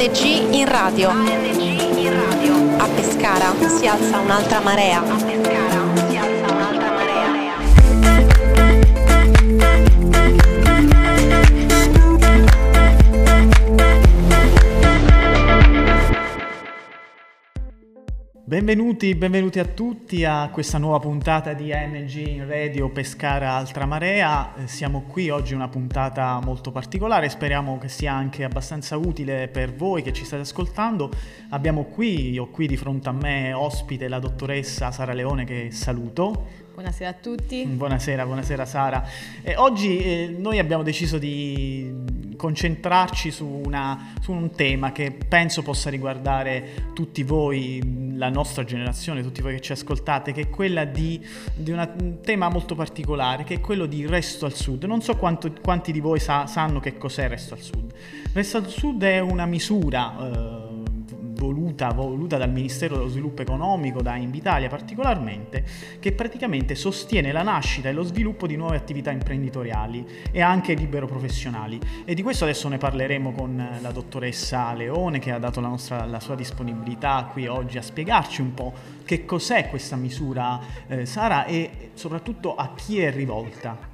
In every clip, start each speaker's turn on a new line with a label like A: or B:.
A: ANG in radio. ANG in radio. A Pescara si alza un'altra marea.
B: Benvenuti, benvenuti a tutti a questa nuova puntata di ANG in Radio Pescara Altra Marea. Eh, Siamo qui oggi una puntata molto particolare, speriamo che sia anche abbastanza utile per voi che ci state ascoltando. Abbiamo qui, ho qui di fronte a me ospite la dottoressa Sara Leone che saluto.
C: Buonasera a tutti.
B: Buonasera, buonasera Sara. Eh, oggi eh, noi abbiamo deciso di concentrarci su, una- su un tema che penso possa riguardare tutti voi, la nostra generazione, tutti voi che ci ascoltate, che è quella di, di una- un tema molto particolare, che è quello di Resto al Sud. Non so quanto- quanti di voi sa- sanno che cos'è Resto al Sud. Resto al Sud è una misura... eh, voluta, voluta dal Ministero dello Sviluppo Economico, da Invitalia particolarmente, che praticamente sostiene la nascita e lo sviluppo di nuove attività imprenditoriali e anche libero professionali. E di questo adesso ne parleremo con la dottoressa Leone che ha dato la, nostra- la sua disponibilità qui oggi a spiegarci un po' che cos'è questa misura, eh, Sara, e soprattutto a chi è rivolta.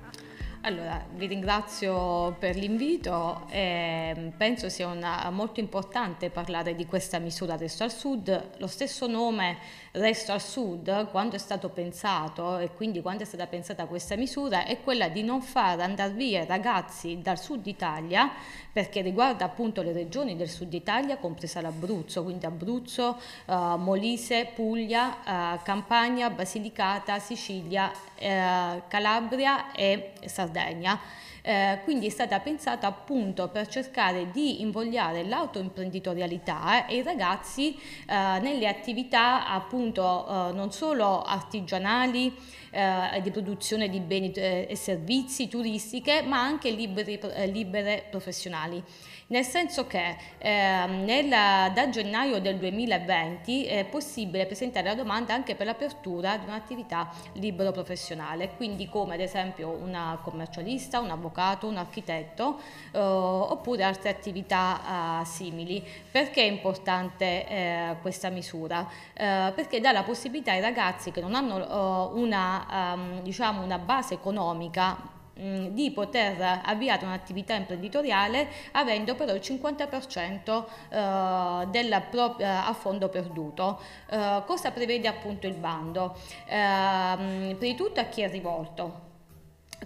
C: Allora, vi ringrazio per l'invito e penso sia una- molto importante parlare di questa misura Resto al Sud. Lo stesso nome Resto al Sud, quando è stato pensato e quindi quando è stata pensata questa misura, è quella di non far andare via ragazzi dal sud Italia, perché riguarda appunto le regioni del sud Italia, compresa l'Abruzzo, quindi Abruzzo, eh, Molise, Puglia, eh, Campania, Basilicata, Sicilia, eh, Calabria e Sardegna. Eh, quindi è stata pensata appunto per cercare di invogliare l'autoimprenditorialità e i ragazzi eh, nelle attività appunto eh, non solo artigianali eh, di produzione di beni eh, e servizi turistiche ma anche liberi- eh, libere professionali. Nel senso che ehm, nella- da gennaio del 2020 è possibile presentare la domanda anche per l'apertura di un'attività libero professionale, quindi come ad esempio una commercialista, un avvocato, un architetto eh, oppure altre attività eh, simili. Perché è importante eh, questa misura? Eh, perché dà la possibilità ai ragazzi che non hanno eh, una, ehm, diciamo una base economica mh, di poter avviare un'attività imprenditoriale avendo però il 50% eh, del pro- eh, a fondo perduto. Eh, cosa prevede appunto il bando? Ehm, prima di tutto a chi è rivolto.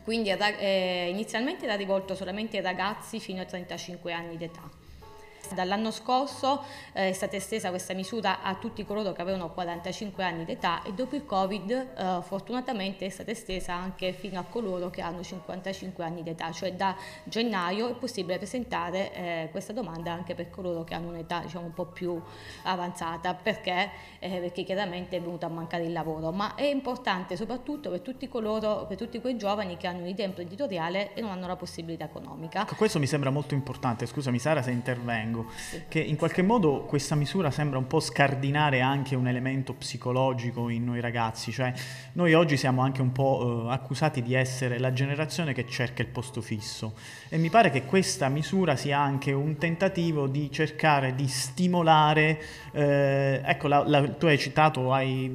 C: Quindi eh, inizialmente era rivolto solamente ai ragazzi fino a 35 anni d'età. Dall'anno scorso eh, è stata estesa questa misura a tutti coloro che avevano 45 anni d'età e dopo il Covid eh, fortunatamente è stata estesa anche fino a coloro che hanno 55 anni d'età, cioè da gennaio è possibile presentare eh, questa domanda anche per coloro che hanno un'età diciamo, un po' più avanzata. Perché, eh, perché chiaramente è venuto a mancare il lavoro, ma è importante soprattutto per tutti coloro, per tutti quei giovani che hanno un'idea imprenditoriale e non hanno la possibilità economica.
B: Questo mi sembra molto importante, scusami Sara se intervengo, che in qualche modo questa misura sembra un po' scardinare anche un elemento psicologico in noi ragazzi, cioè noi oggi siamo anche un po' eh, accusati di essere la generazione che cerca il posto fisso. E mi pare che questa misura sia anche un tentativo di cercare di stimolare, eh, ecco la- la- tu hai citato, hai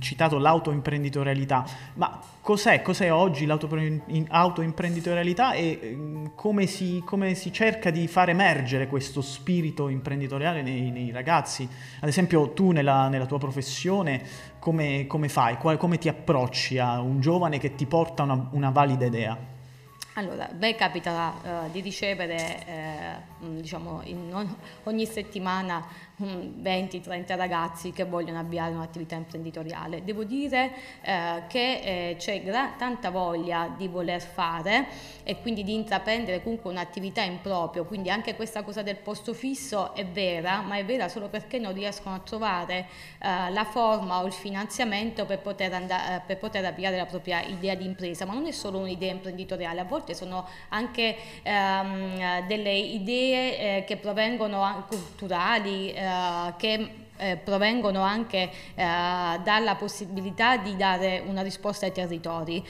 B: citato l'autoimprenditorialità, ma cos'è, cos'è oggi l'autoimprenditorialità e eh, come si, come si cerca di far emergere questo spirito imprenditoriale nei, nei ragazzi? Ad esempio tu nella, nella tua professione come, come fai? Qual- come ti approcci a un giovane che ti porta una, una valida idea?
C: Allora, me capita eh, di ricevere, eh, diciamo, in ogni settimana 20-30 ragazzi che vogliono avviare un'attività imprenditoriale. Devo dire eh, che eh, c'è gra- tanta voglia di voler fare e quindi di intraprendere comunque un'attività in proprio, quindi anche questa cosa del posto fisso è vera, ma è vera solo perché non riescono a trovare eh, la forma o il finanziamento per poter, andare, per poter avviare la propria idea di impresa, ma non è solo un'idea imprenditoriale, a volte sono anche ehm, delle idee eh, che provengono culturali, eh, che eh, provengono anche eh, dalla possibilità di dare una risposta ai territori.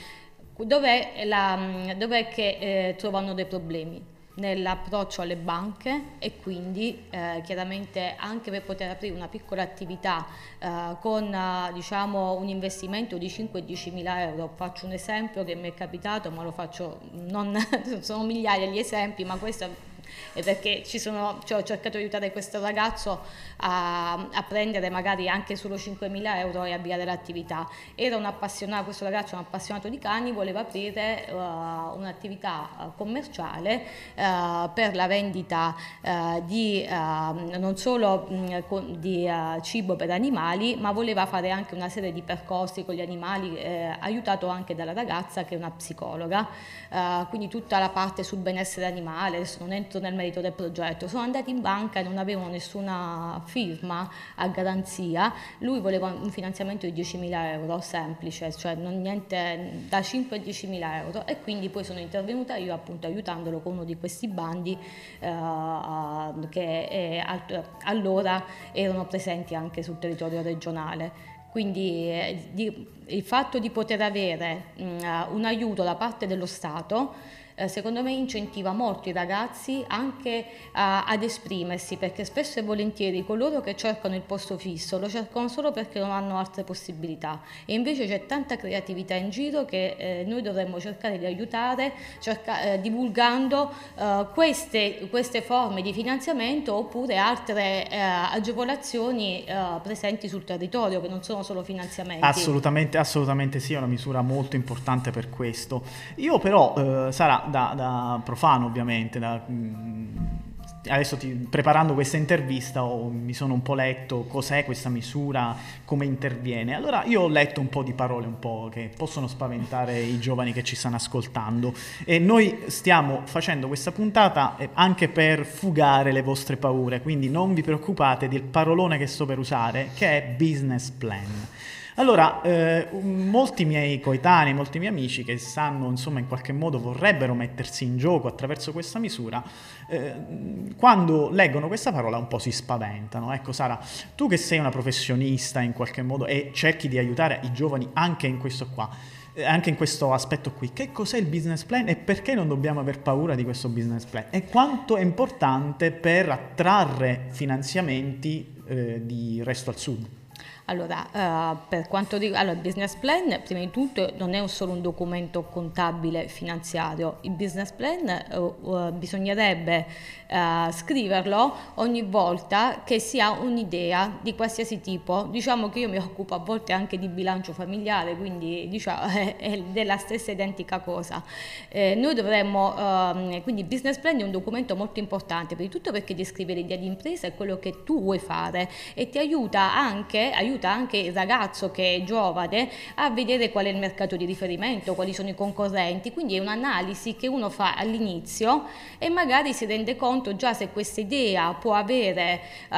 C: Dov'è, la, dov'è che eh, trovano dei problemi? nell'approccio alle banche e quindi eh, chiaramente anche per poter aprire una piccola attività eh, con diciamo, un investimento di 5-10 mila euro, faccio un esempio che mi è capitato ma lo faccio, non, sono migliaia gli esempi ma questo perché sono, cioè, ho cercato di aiutare questo ragazzo a, a, prendere magari anche solo 5.000 euro e avviare l'attività. Era un appassionato, questo ragazzo è un appassionato di cani, voleva aprire uh, un'attività uh, commerciale uh, per la vendita di non solo mh, mm, di cibo per animali, ma voleva fare anche una serie di percorsi con gli animali, eh, aiutato anche dalla ragazza che è una psicologa, quindi tutta la parte sul benessere animale, adesso non entro nel merito del progetto, sono andati in banca e non avevano nessuna firma a garanzia, lui voleva un finanziamento di 10.000 euro, semplice, cioè niente da 5 a 10.000 euro. E quindi poi sono intervenuta io appunto aiutandolo con uno di questi bandi eh, che eh, allora erano presenti anche sul territorio regionale. Quindi eh, di, il fatto di poter avere mh, un aiuto da parte dello Stato eh, secondo me incentiva molto i ragazzi anche a, ad esprimersi perché spesso e volentieri coloro che cercano il posto fisso lo cercano solo perché non hanno altre possibilità e invece c'è tanta creatività in giro che eh, noi dovremmo cercare di aiutare cerca, eh, divulgando eh, queste, queste, forme di finanziamento oppure altre eh, agevolazioni eh, presenti sul territorio che non sono solo finanziamenti.
B: Assolutamente, assolutamente sì, è una misura molto importante per questo. Io però, Sara, da, da profano ovviamente, da, mm, adesso ti, preparando questa intervista ho, mi sono un po' letto cos'è questa misura, come interviene. Allora io ho letto un po' di parole un po' che possono spaventare i giovani che ci stanno ascoltando e noi stiamo facendo questa puntata eh, anche per fugare le vostre paure, quindi non vi preoccupate del parolone che sto per usare che è business plan. Allora, eh, molti miei coetanei, molti miei amici che sanno, insomma, in qualche modo vorrebbero mettersi in gioco attraverso questa misura, eh, quando leggono questa parola un po' si spaventano. Ecco, Sara, tu che sei una professionista in qualche modo e cerchi di aiutare i giovani anche in questo qua, eh, anche in questo aspetto qui, che cos'è il business plan e perché non dobbiamo aver paura di questo business plan e quanto è importante per attrarre finanziamenti eh, di Resto al Sud?
C: Allora, uh, per quanto riguarda il business plan, prima di tutto non è solo un documento contabile finanziario, il business plan uh, uh, bisognerebbe scriverlo ogni volta che si ha un'idea di qualsiasi tipo. Diciamo che io mi occupo a volte anche di bilancio familiare, quindi diciamo, è, è della stessa identica cosa. Eh, noi dovremmo, ehm, quindi il business plan è un documento molto importante, prima di tutto perché descrive l'idea di impresa e quello che tu vuoi fare e ti aiuta anche, aiuta aiuta anche il ragazzo che è giovane a vedere qual è il mercato di riferimento, quali sono i concorrenti, quindi è un'analisi che uno fa all'inizio e magari si rende conto già se questa idea può avere uh,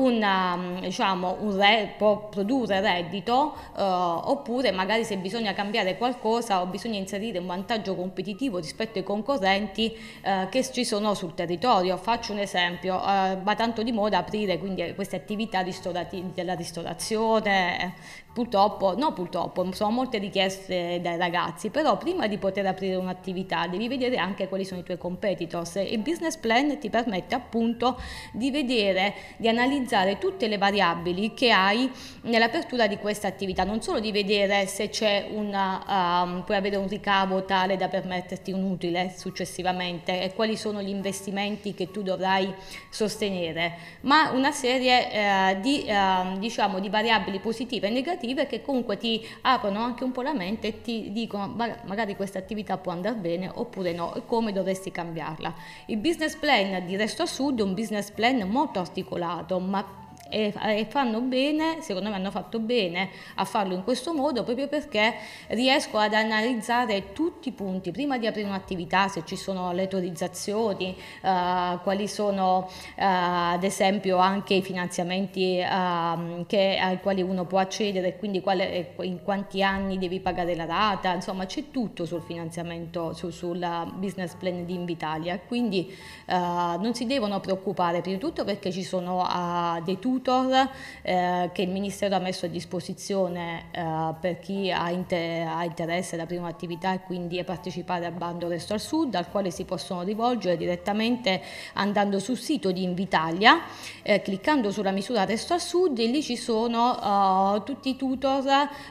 C: una, diciamo, un re, può produrre reddito uh, oppure magari se bisogna cambiare qualcosa o bisogna inserire un vantaggio competitivo rispetto ai concorrenti uh, che ci sono sul territorio. Faccio un esempio, va tanto di moda aprire quindi queste attività della ristorazione formazione, purtroppo, no purtroppo, sono molte richieste dai ragazzi, però prima di poter aprire un'attività devi vedere anche quali sono i tuoi competitors il business plan ti permette appunto di vedere, di analizzare tutte le variabili che hai nell'apertura di questa attività, non solo di vedere se c'è una, um, puoi avere un ricavo tale da permetterti un utile successivamente e quali sono gli investimenti che tu dovrai sostenere, ma una serie eh, di, eh, diciamo, di variabili positive e negative che comunque ti aprono anche un po' la mente e ti dicono magari questa attività può andare bene oppure no e come dovresti cambiarla. Il business plan di Resto a Sud è un business plan molto articolato ma e, e, fanno bene, secondo me hanno fatto bene a farlo in questo modo proprio perché riesco ad analizzare tutti i punti. Prima di aprire un'attività, se ci sono le autorizzazioni, uh, quali sono uh, ad esempio anche i finanziamenti uh, che, ai quali uno può accedere, quindi quale, in quanti anni devi pagare la rata, insomma c'è tutto sul finanziamento, su, sul business plan di Invitalia, quindi non si devono preoccupare prima di tutto perché ci sono dei tutti tutor eh, che il Ministero ha messo a disposizione eh, per chi ha, inter- ha interesse alla prima attività e quindi a partecipare al bando Resto al Sud, al quale si possono rivolgere direttamente andando sul sito di Invitalia, eh, cliccando sulla misura Resto al Sud e lì ci sono uh, tutti i tutor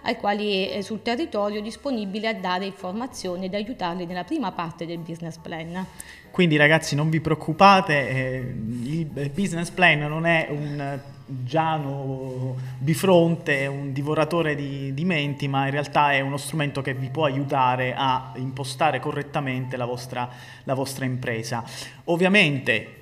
C: ai quali sul territorio disponibili a dare informazioni ed aiutarli nella prima parte del business plan.
B: Quindi ragazzi non vi preoccupate, eh, il business plan non è un Giano bifronte, un divoratore di, di, menti, ma in realtà è uno strumento che vi può aiutare a impostare correttamente la vostra, la vostra impresa. Ovviamente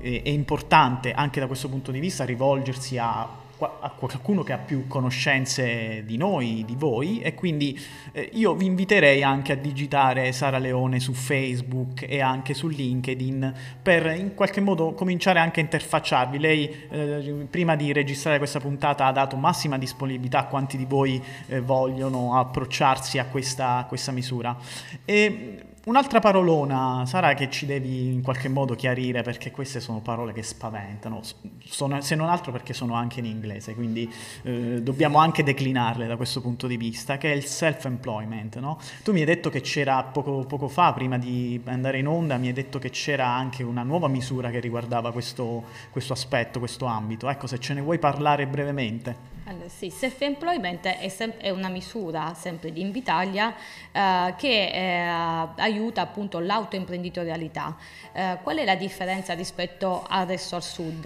B: è importante anche da questo punto di vista rivolgersi a a qualcuno che ha più conoscenze di noi, di voi e quindi eh, io vi inviterei anche a digitare Sara Leone su Facebook e anche su LinkedIn per in qualche modo cominciare anche a interfacciarvi. Lei eh, prima di registrare questa puntata ha dato massima disponibilità a quanti di voi eh, vogliono approcciarsi a questa, a questa misura. E, Un'altra parolona, Sara, che ci devi in qualche modo chiarire perché queste sono parole che spaventano, sono, se non altro perché sono anche in inglese, quindi eh, dobbiamo anche declinarle da questo punto di vista, che è il self-employment. No? Tu mi hai detto che c'era poco, poco, fa, prima di andare in onda, mi hai detto che c'era anche una nuova misura che riguardava questo, questo aspetto, questo ambito. Ecco, se ce ne vuoi parlare brevemente.
C: Allora, sì, self-employment è, sem- è, una misura sempre di Invitalia eh, che eh, aiuta appunto l'autoimprenditorialità. Eh, qual è la differenza rispetto al resto al sud?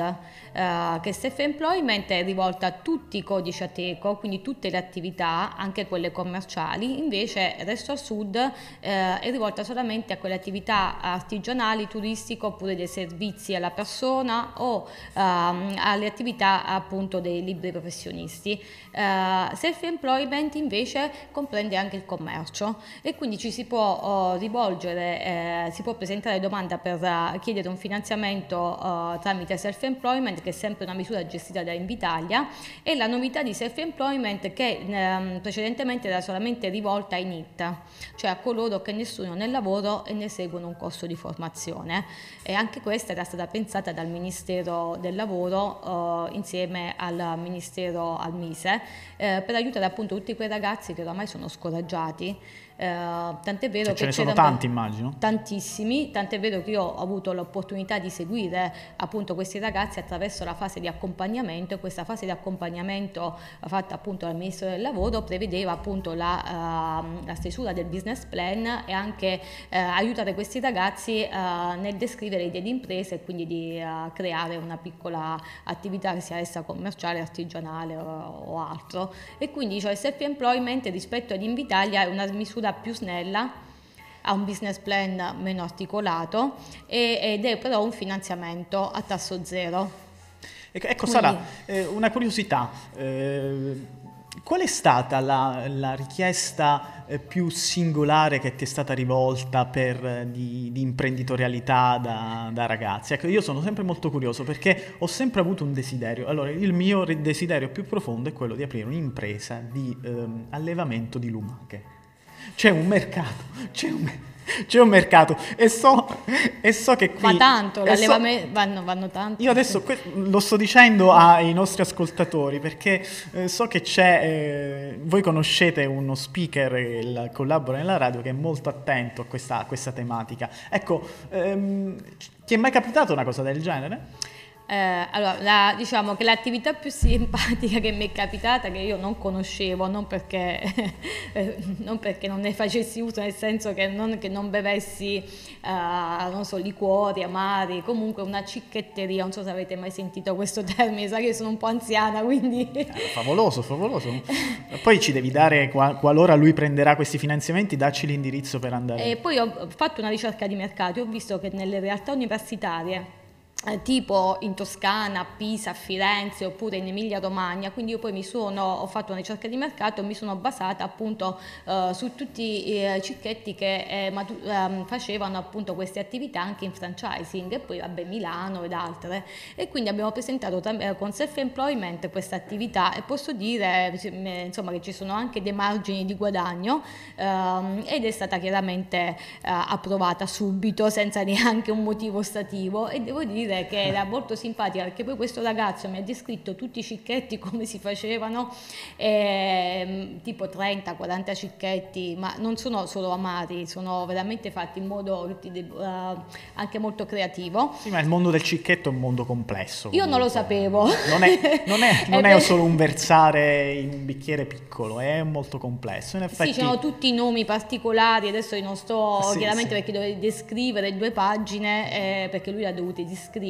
C: Eh, che self-employment è rivolta a tutti i codici Ateco, quindi tutte le attività, anche quelle commerciali, invece resto al sud eh, è rivolta solamente a quelle attività artigianali, turistiche oppure dei servizi alla persona o ehm, alle attività appunto dei libri professionisti. Uh, self-employment invece comprende anche il commercio e quindi ci si può uh, rivolgere, eh, si può presentare domanda per uh, chiedere un finanziamento tramite self-employment che è sempre una misura gestita da Invitalia e la novità di self-employment che ehm, precedentemente era solamente rivolta ai NIT, cioè a coloro che nessuno nel lavoro e ne seguono un corso di formazione. E anche questa era stata pensata dal Ministero del Lavoro insieme al Ministero al Mise eh, per aiutare appunto tutti quei ragazzi che oramai sono scoraggiati Uh, tant'è vero
B: che,
C: che
B: ce ne sono tanti, immagino.
C: Tantissimi, tant'è vero che io ho avuto l'opportunità di seguire appunto questi ragazzi attraverso la fase di accompagnamento e questa fase di accompagnamento fatta appunto dal Ministro del Lavoro prevedeva appunto la, uh, la stesura del business plan e anche uh, aiutare questi ragazzi nel descrivere idee di impresa e quindi di creare una piccola attività che sia essa commerciale, artigianale o, o altro. E quindi cioè, self-employment rispetto ad Invitalia è una misura struttura più snella, ha un business plan meno articolato ed è però un finanziamento a tasso zero.
B: Ecco Sara, eh, una curiosità, eh, qual è stata la, la richiesta eh, più singolare che ti è stata rivolta per, eh, di, di, imprenditorialità da, da, ragazzi? Ecco, io sono sempre molto curioso perché ho sempre avuto un desiderio. Allora, il mio desiderio più profondo è quello di aprire un'impresa di ehm, allevamento di lumache c'è un mercato, c'è un, c'è un mercato e so, e so, che qui...
C: Ma tanto, l'allevamento so, vanno, vanno tanto.
B: Io adesso que- lo sto dicendo ai nostri ascoltatori perché eh, so che c'è, eh, voi conoscete uno speaker che collabora nella radio che è molto attento a questa, a questa tematica. Ecco, ehm, ti è mai capitato una cosa del genere?
C: Eh, allora, la, diciamo che l'attività più simpatica che mi è capitata, che io non conoscevo, non perché, eh, non, perché non ne facessi uso, nel senso che non, che non bevessi, eh, non so, liquori, amari, comunque una cicchetteria, non so se avete mai sentito questo termine, sa che sono un po' anziana, quindi...
B: Eh, favoloso, favoloso. Poi ci devi dare, qualora lui prenderà questi finanziamenti, dacci l'indirizzo per andare.
C: E poi ho fatto una ricerca di mercato ho visto che nelle realtà universitarie tipo in Toscana, Pisa, Firenze oppure in Emilia Romagna, quindi io poi mi sono, ho fatto una ricerca di mercato e mi sono basata appunto eh, su tutti i eh, cicchetti che eh, ehm, facevano appunto queste attività anche in franchising e poi vabbè Milano ed altre. E quindi abbiamo presentato tam- con self-employment questa attività. E posso dire insomma che ci sono anche dei margini di guadagno ehm, ed è stata chiaramente eh, approvata subito senza neanche un motivo stativo e devo dire dire che era molto simpatica perché poi questo ragazzo mi ha descritto tutti i cicchetti come si facevano, eh, tipo 30-40 cicchetti, ma non sono solo amati, sono veramente fatti in modo uh, anche molto creativo.
B: Sì, ma il mondo del cicchetto è un mondo complesso.
C: Io non lo sapevo.
B: Non è, non è, non è solo un versare in un bicchiere piccolo, è molto complesso. In effetti...
C: Sì, c'erano tutti i nomi particolari, adesso io non sto sì, chiaramente sì. perché dovevo descrivere due pagine, eh, perché lui l'ha dovuto descrivere.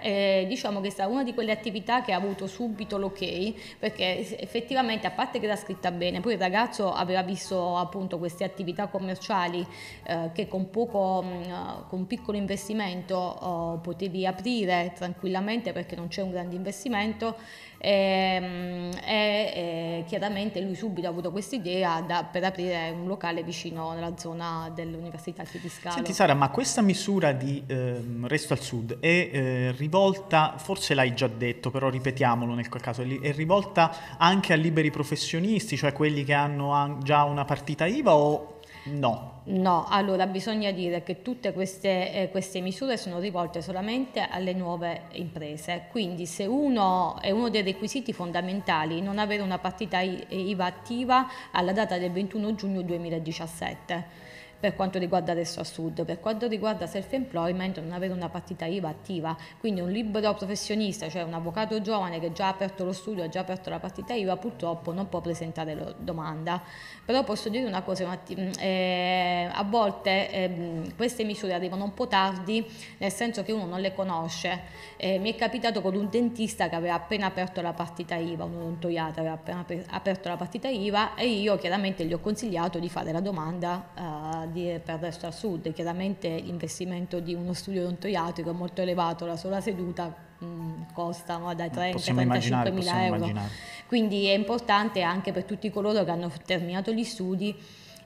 C: Eh, diciamo che è stata una di quelle attività che ha avuto subito l'ok, perché effettivamente a parte che era scritta bene, poi il ragazzo aveva visto appunto queste attività commerciali eh, che con poco, mh, con un piccolo investimento oh, potevi aprire tranquillamente perché non c'è un grande investimento e, ehm, e, e chiaramente lui subito ha avuto questa idea per aprire un locale vicino nella zona dell'Università Archiviscale.
B: Senti Sara, ma questa misura di eh, Resto al Sud è eh, rivolta, forse l'hai già detto, però ripetiamolo nel caso, è rivolta anche a liberi professionisti, cioè quelli che hanno già una partita IVA o No.
C: No, allora bisogna dire che tutte queste, eh, queste, misure sono rivolte solamente alle nuove imprese, quindi se uno è uno dei requisiti fondamentali non avere una partita IVA attiva alla data del 21 giugno 2017 per quanto riguarda adesso a sud. Per quanto riguarda self-employment non avere una partita IVA attiva, quindi un libero professionista, cioè un avvocato giovane che già ha aperto lo studio, ha già aperto la partita IVA, purtroppo non può presentare la domanda. Però posso dire una cosa, eh, a volte eh, queste misure arrivano un po' tardi, nel senso che uno non le conosce. Eh, mi è capitato con un dentista che aveva appena aperto la partita IVA, un odontoiatra aveva appena aperto la partita IVA e io chiaramente gli ho consigliato di fare la domanda eh, di, per resto al sud. Chiaramente l'investimento di uno studio odontoiatrico è molto elevato, la sola seduta mh, mm, costa no, dai 30-35 mila euro. Immaginare. Quindi è importante anche per tutti coloro che hanno terminato gli studi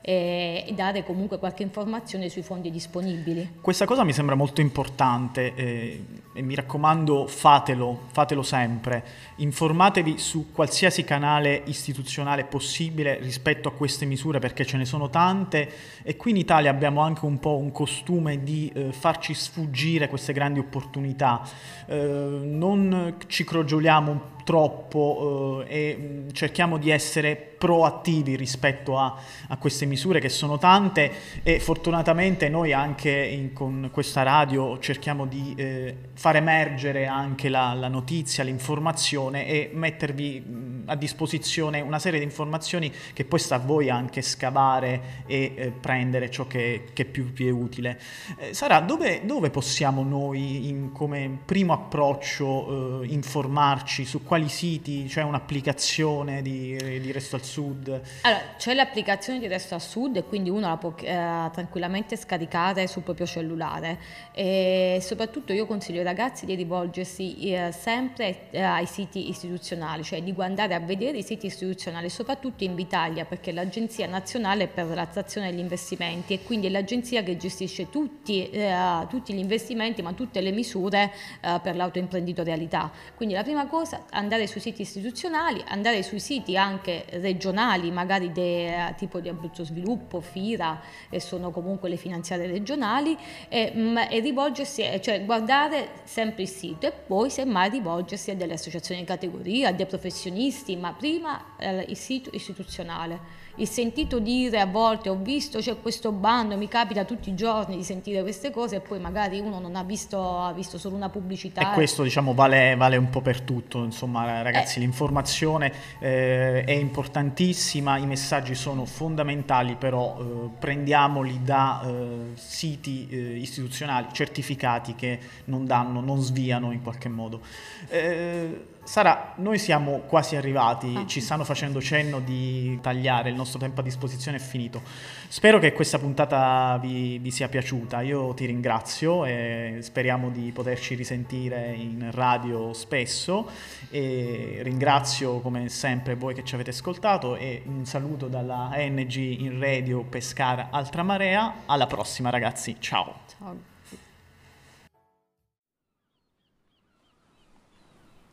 C: e dare comunque qualche informazione sui fondi disponibili.
B: Questa cosa mi sembra molto importante eh, e mi raccomando fatelo, fatelo sempre, informatevi su qualsiasi canale istituzionale possibile rispetto a queste misure perché ce ne sono tante e qui in Italia abbiamo anche un po' un costume di eh, farci sfuggire queste grandi opportunità, eh, non ci crogioliamo troppo eh, e mm, cerchiamo di essere proattivi rispetto a, a, queste misure che sono tante e fortunatamente noi anche in, con questa radio cerchiamo di eh, far emergere anche la, la, notizia, l'informazione e mettervi mm, a disposizione una serie di informazioni che poi sta a voi anche scavare e eh, prendere ciò che, che più vi è utile. Eh, Sara, dove, dove possiamo noi in, come primo approccio eh, informarci su quali siti, c'è un'applicazione di, di Resto al Sud?
C: Allora, c'è l'applicazione di Resto al Sud e quindi uno la può eh, tranquillamente scaricare sul proprio cellulare e soprattutto io consiglio ai ragazzi di rivolgersi eh, sempre eh, ai siti istituzionali, cioè di andare a vedere i siti istituzionali, soprattutto in Vitalia perché è l'Agenzia Nazionale per l'attrazione degli investimenti e quindi è l'agenzia che gestisce tutti, eh, tutti gli investimenti ma tutte le misure eh, per l'autoimprenditorialità. Quindi la prima cosa andare sui siti istituzionali, andare sui siti anche regionali, magari de, tipo di Abruzzo Sviluppo, FIRA, e sono comunque le finanziarie regionali, e, mm, e rivolgersi, cioè guardare sempre il sito e poi semmai rivolgersi a delle associazioni di categoria, a dei professionisti, ma prima eh, il sito istituzionale il sentito dire a volte ho visto c'è questo bando, mi capita tutti i giorni di sentire queste cose e poi magari uno non ha visto, ha visto solo una pubblicità.
B: E questo diciamo vale, vale un po' per tutto, insomma ragazzi eh. l'informazione eh, è importantissima, i messaggi sono fondamentali però eh, prendiamoli da eh, siti eh, istituzionali certificati che non danno, non sviano in qualche modo. Eh, Sara, noi siamo quasi arrivati, ah. ci stanno facendo cenno di tagliare, il nostro tempo a disposizione è finito. Spero che questa puntata vi, vi sia piaciuta, io ti ringrazio e speriamo di poterci risentire in radio spesso e ringrazio come sempre voi che ci avete ascoltato e un saluto dalla ENG in radio Pescara Altra Marea. Alla prossima ragazzi, ciao. Ciao.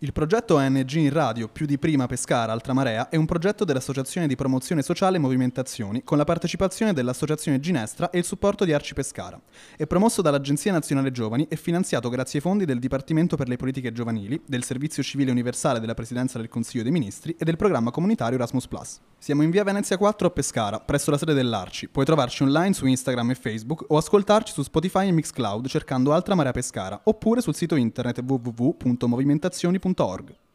D: Il progetto ONG in radio Più di prima Pescara Altra Marea è un progetto dell'Associazione di Promozione Sociale Movimentazioni con la partecipazione dell'Associazione Ginestra e il supporto di Arci Pescara. È promosso dall'Agenzia Nazionale Giovani e finanziato grazie ai fondi del Dipartimento per le Politiche Giovanili, del Servizio Civile Universale della Presidenza del Consiglio dei Ministri e del programma comunitario Erasmus+. Siamo in via Venezia 4 a Pescara, presso la sede dell'Arci. Puoi trovarci online su Instagram e Facebook o ascoltarci su Spotify e Mixcloud cercando Altra Marea Pescara oppure sul sito internet www.radiocomunitaria.org.